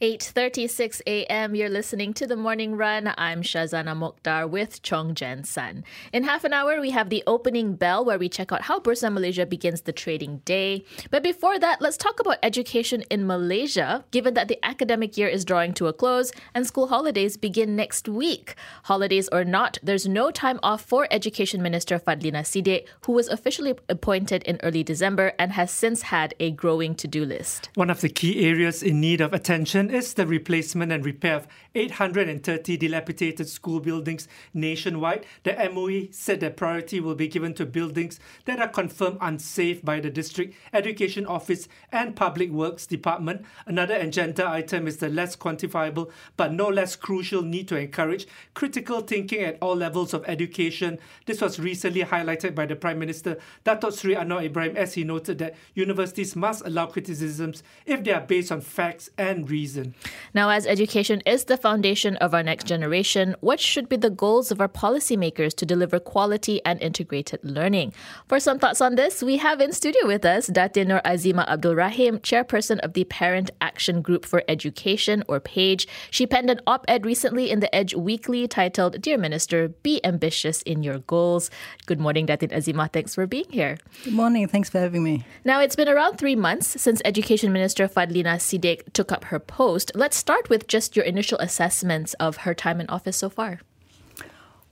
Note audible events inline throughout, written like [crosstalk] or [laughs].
8.36 a.m. You're listening to The Morning Run. I'm Shazana Mokhtar with Chong Jen Sun. In half an hour, we have the opening bell where we check out how Bursa Malaysia begins the trading day. But before that, let's talk about education in Malaysia, given that the academic year is drawing to a close and school holidays begin next week. Holidays or not, there's no time off for Education Minister Fadhlina Sidek, who was officially appointed in early December and has since had a growing to-do list. One of the key areas in need of attention is the replacement and repair of 830 dilapidated school buildings nationwide. The MOE said that priority will be given to buildings that are confirmed unsafe by the District Education Office and Public Works Department. Another agenda item is the less quantifiable but no less crucial need to encourage critical thinking at all levels of education. This was recently highlighted by the Prime Minister, Datuk Sri Anwar Ibrahim, as he noted that universities must allow criticisms if they are based on facts and reason season. Now, as education is the foundation of our next generation, what should be the goals of our policymakers to deliver quality and integrated learning? For some thoughts on this, we have in studio with us Datin Noor Azimah Abdul Rahim, chairperson of the Parent Action Group for Education, or PAGE. She penned an op ed recently in the Edge Weekly titled Dear Minister, Be Ambitious in Your Goals. Good morning, Datin Azimah. Thanks for being here. Good morning. Thanks for having me. Now, it's been around three months since Education Minister Fadhlina Sidek took up her post Let's start with just your initial assessments of her time in office so far.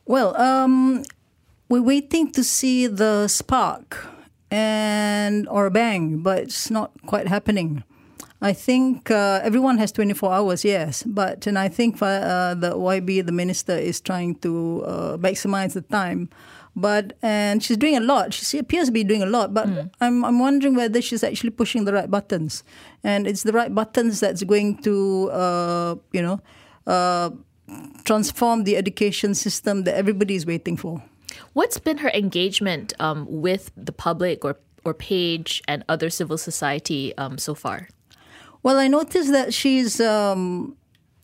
Well, um, we're waiting to see the spark and or bang, but it's not quite happening. I think uh, everyone has 24 hours, yes, but and I think uh, the YB, the minister, is trying to uh, maximize the time but and she's doing a lot. She appears to be doing a lot, but mm. I'm I'm wondering whether she's actually pushing the right buttons, and it's the right buttons that's going to uh, you know uh, transform the education system that everybody is waiting for. What's been her engagement um, with the public or or Page and other civil society um, so far? Well, I noticed that she's um,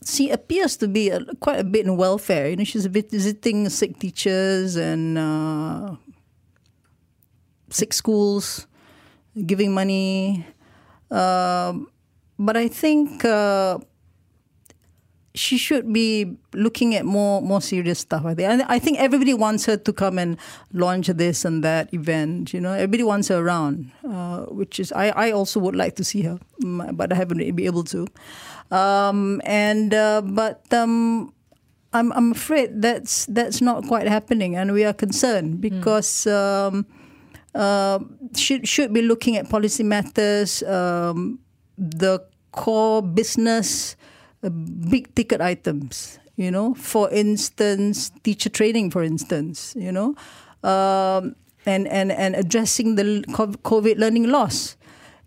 she appears to be a, quite a bit in welfare. You know, she's visiting sick teachers and uh, sick schools, giving money. Uh, but I think uh, she should be looking at more more serious stuff. I think. I think everybody wants her to come and launch this and that event. You know, everybody wants her around, uh, which is I, I also would like to see her, but I haven't been able to. Um, and uh, but um, I'm I'm afraid that's that's not quite happening, and we are concerned hmm. because. Um, uh, should should be looking at policy matters, um, the core business, uh, big ticket items. You know, for instance, teacher training, for instance. You know, um, and and and addressing the COVID learning loss.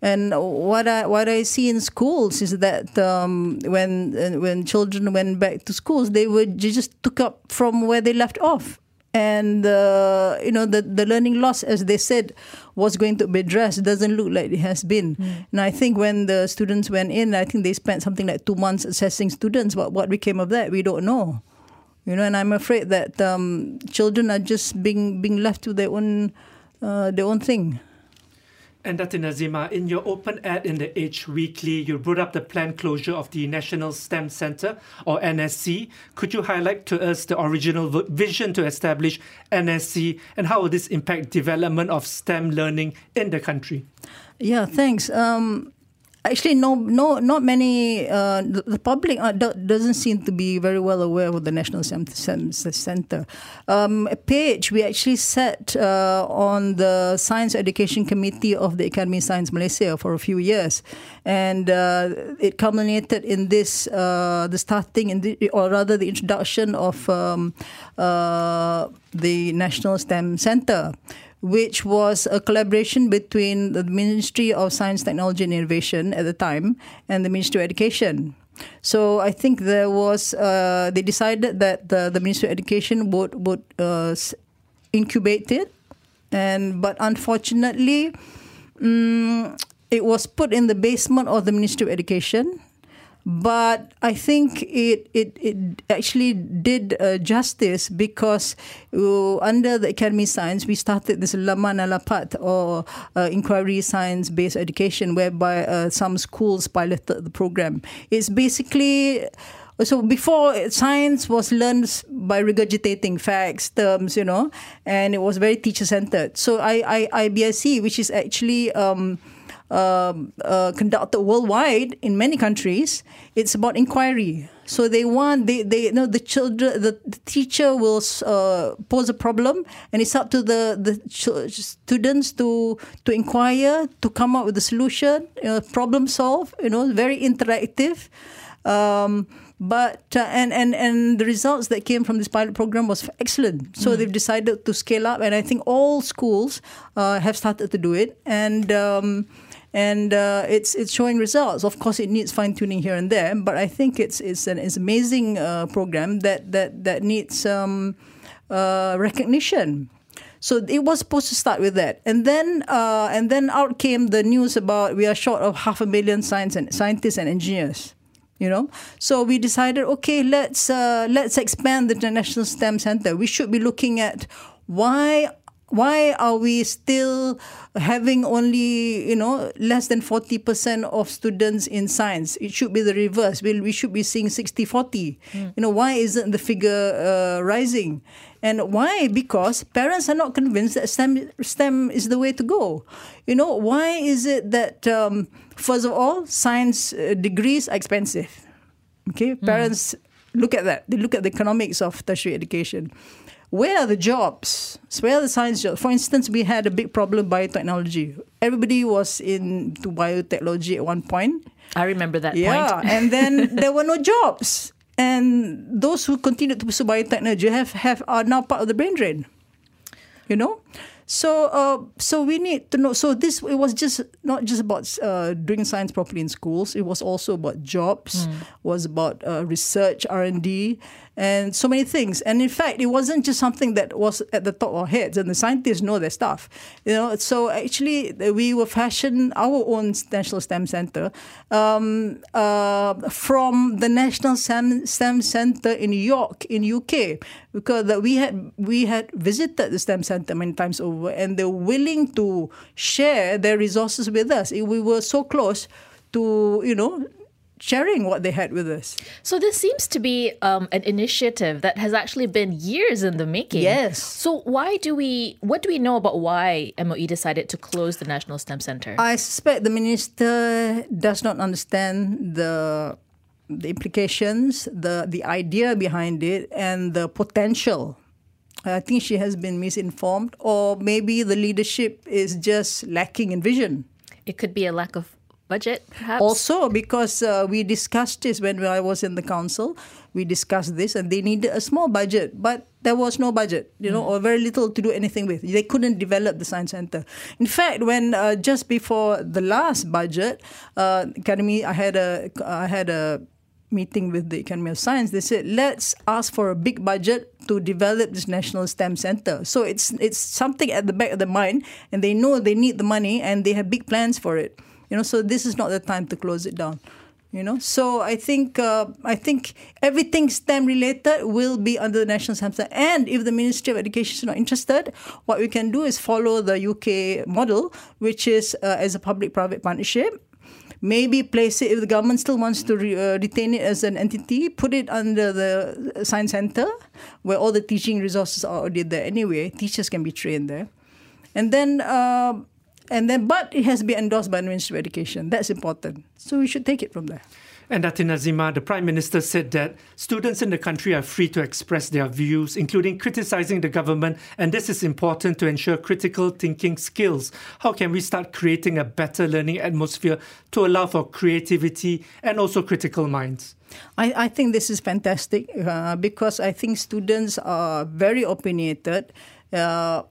And what I what I see in schools is that um, when uh, when children went back to schools, they would just took up from where they left off, and uh, you know the the learning loss, as they said, was going to be addressed. Doesn't look like it has been. Mm. And I think when the students went in, I think they spent something like two months assessing students. But what became of that, we don't know. You know, and I'm afraid that um, children are just being being left to their own uh, their own thing. And Datin Azimah, in your op ed in the Edge Weekly, you brought up the planned closure of the National STEM Centre, or NSC. Could you highlight to us the original vision to establish NSC and how will this impact development of STEM learning in the country? Yeah, thanks. Um, actually no no not many uh, the, public uh, doesn't seem to be very well aware of the national STEM center. Um, page we actually sat uh, on the science education committee of the academy of science malaysia for a few years. And uh, it culminated in this uh, the starting in the, or rather the introduction of um, uh, the national stem center which was a collaboration between the Ministry of Science, Technology and Innovation at the time and the Ministry of Education. So I think there was uh, they decided that the, the Ministry of Education would would uh, incubate it, and but unfortunately, um, it was put in the basement of the Ministry of Education but I think it it, it actually did uh, justice because uh, under the Academy Science we started this La main à la pâte or uh, inquiry science based education whereby uh, some schools piloted the program. It's basically so before science was learned by regurgitating facts terms you know and it was very teacher centered so I, I IBSE which is actually um, um, uh, conducted worldwide in many countries it's about inquiry so they want they, they you know the children the, the teacher will uh, pose a problem and it's up to the the students to to inquire to come up with a solution you know, problem solve you know very interactive um, but uh, and and and the results that came from this pilot program was excellent. So mm. they've decided to scale up, and I think all schools uh, have started to do it, and. Um, and uh, it's it's showing results. Of course, it needs fine tuning here and there, but I think it's it's an it's amazing uh, program that that that needs um, uh, recognition. So it was supposed to start with that, and then uh, and then out came the news about we are short of half a million science and scientists and engineers you know so we decided okay let's uh, let's expand the national stem center we should be looking at why why are we still having only you know less than 40% of students in science? It should be the reverse. We, we should be seeing 60 40 mm. you know why isn't the figure uh, rising? And why? Because parents are not convinced that stem stem is the way to go. You know why is it that um, first of all science uh, degrees are expensive? Okay mm. parents look at that. They look at the economics of tertiary education where are the jobs? Where are the science jobs? For instance, we had a big problem biotechnology. Everybody was into biotechnology at one point. I remember that yeah, point. and then [laughs] there were no jobs. And those who continued to pursue biotechnology have, have are now part of the brain drain. You know? So, uh, so we need to know. So this it was just not just about uh, doing science properly in schools. It was also about jobs. Mm. Was about uh, research, R and D, and so many things. And in fact, it wasn't just something that was at the top of our heads, and the scientists know their stuff. You know, so actually, we will fashion our own National STEM Center um, uh, from the National STEM, STEM Center in York, in UK, because we had we had visited the STEM Center many times over, and they're willing to share their resources with us. We were so close to you know sharing what they had with us. So this seems to be um, an initiative that has actually been years in the making. Yes. So why do we? What do we know about why MOE decided to close the National STEM Center? I suspect the minister does not understand the the implications, the the idea behind it, and the potential. I think she has been misinformed, or maybe the leadership is just lacking in vision. It could be a lack of budget, perhaps? Also, because uh, we discussed this when I was in the council, we discussed this, and they needed a small budget, but there was no budget, you know, mm. or very little to do anything with. They couldn't develop the science center. In fact, when uh, just before the last budget, uh, Academy, I had a, I had a meeting with the Academy of Science. They said, let's ask for a big budget to develop this national STEM center. So it's it's something at the back of the mind, and they know they need the money, and they have big plans for it. You know, so this is not the time to close it down. You know, so I think uh, I think everything STEM related will be under the national center. And if the Ministry of Education is not interested, what we can do is follow the UK model, which is uh, as a public-private partnership maybe place it if the government still wants to re, uh, retain it as an entity put it under the science center where all the teaching resources are already there anyway teachers can be trained there and then uh, and then but it has been endorsed by the Ministry of Education. That's important. So we should take it from there. And Datin Nazima, the Prime Minister said that students in the country are free to express their views, including criticizing the government, and this is important to ensure critical thinking skills. How can we start creating a better learning atmosphere to allow for creativity and also critical minds? I, I think this is fantastic uh, because I think students are very opinionated. Uh,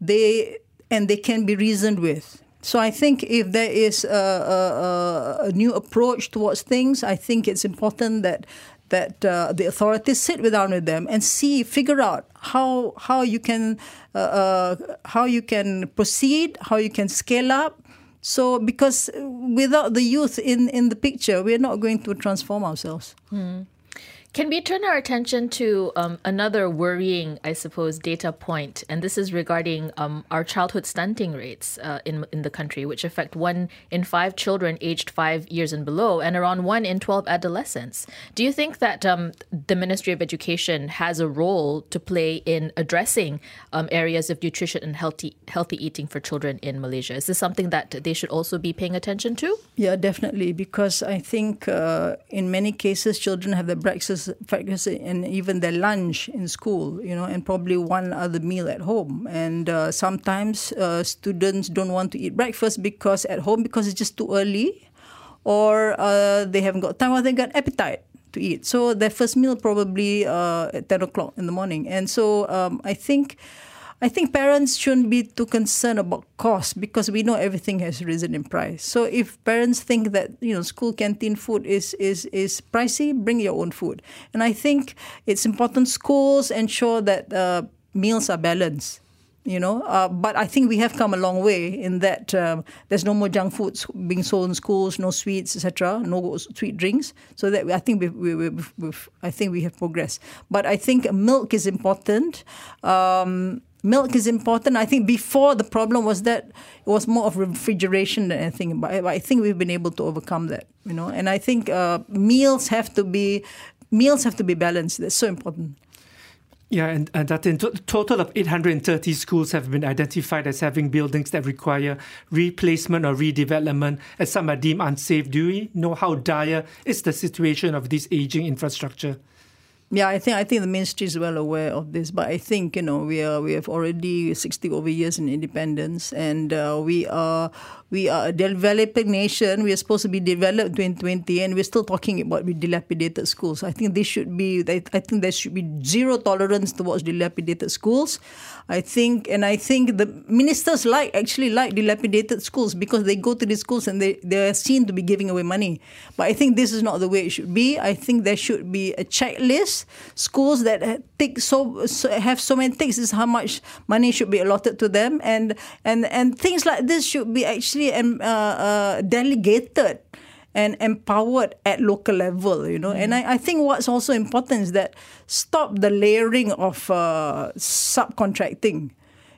they and they can be reasoned with. So I think if there is a, a, a new approach towards things, I think it's important that that uh, the authorities sit down with them and see, figure out how how you can uh, uh, how you can proceed, how you can scale up So, because without the youth in, in the picture, we're not going to transform ourselves. Can we turn our attention to um, another worrying, I suppose, data point? And this is regarding um, our childhood stunting rates uh, in, in the country, which affect one in five children aged five years and below, and around one in 12 adolescents. Do you think that um, the Ministry of Education has a role to play in addressing um, areas of nutrition and healthy, healthy eating for children in Malaysia? Is this something that they should also be paying attention to? Yeah, definitely, because I think uh, in many cases, children have their breakfast breakfast and even their lunch in school, you know, and probably one other meal at home. And uh, sometimes uh, students don't want to eat breakfast because at home because it's just too early, or uh, they haven't got time or they got appetite to eat. So their first meal probably uh, at ten o'clock in the morning. And so um, I think. I think parents shouldn't be too concerned about cost because we know everything has risen in price. So if parents think that you know school canteen food is is is pricey, bring your own food. And I think it's important schools ensure that uh, meals are balanced. You know, uh, but I think we have come a long way in that um, there's no more junk foods being sold in schools, no sweets, etc., no sweet drinks. So that I think we, we, we, we've, I think we have progressed. But I think milk is important. Um, milk is important. I think before the problem was that it was more of refrigeration than anything. But I, think we've been able to overcome that, you know. And I think uh, meals have to be meals have to be balanced. That's so important. Yeah, and, and that in to- total of 830 schools have been identified as having buildings that require replacement or redevelopment, as some are deemed unsafe. Do we know how dire is the situation of this aging infrastructure? Yeah, I think I think the ministry is well aware of this, but I think you know we are we have already sixty over years in independence, and uh, we are we are a developing nation. We are supposed to be developed in 2020, and we're still talking about dilapidated schools. I think this should be. I think there should be zero tolerance towards dilapidated schools. I think, and I think the ministers like actually like dilapidated schools because they go to these schools and they they are seen to be giving away money. But I think this is not the way it should be. I think there should be a checklist. Schools that take so, so have so many things is how much money should be allotted to them, and and and things like this should be actually actually uh, uh, delegated and empowered at local level, you know. Mm. And I, I, think what's also important is that stop the layering of uh, subcontracting.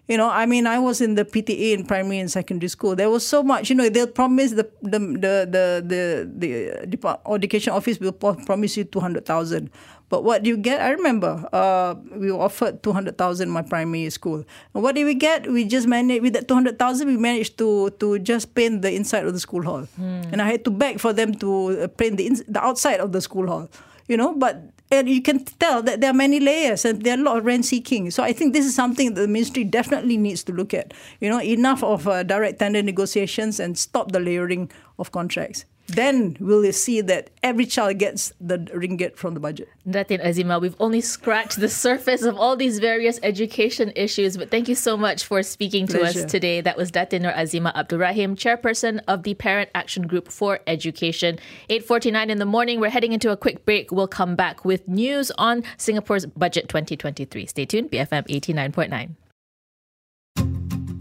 You know, I mean, I was in the PTA in primary and secondary school. There was so much, you know, they'll promise the the the the the, the education office will promise you two hundred thousand, but what do you get? I remember uh, we were offered 200,000 in my primary school. And what did we get? We just managed, with that 200,000, we managed to to just paint the inside of the school hall. Hmm. And I had to beg for them to uh, paint the, ins- the outside of the school hall. You know, but and you can tell that there are many layers and there are a lot of rent seeking. So I think this is something that the ministry definitely needs to look at. You know, enough of uh, direct tender negotiations and stop the layering of contracts then we'll see that every child gets the ringgit from the budget. Datin Azimah, we've only scratched the surface of all these various education issues, but thank you so much for speaking to us today. That was Datin Noor Azimah Abdul Rahim, chairperson of the Parent Action Group for Education. 8.49 in the morning, we're heading into a quick break. We'll come back with news on Singapore's budget 2023. Stay tuned, BFM 89.9.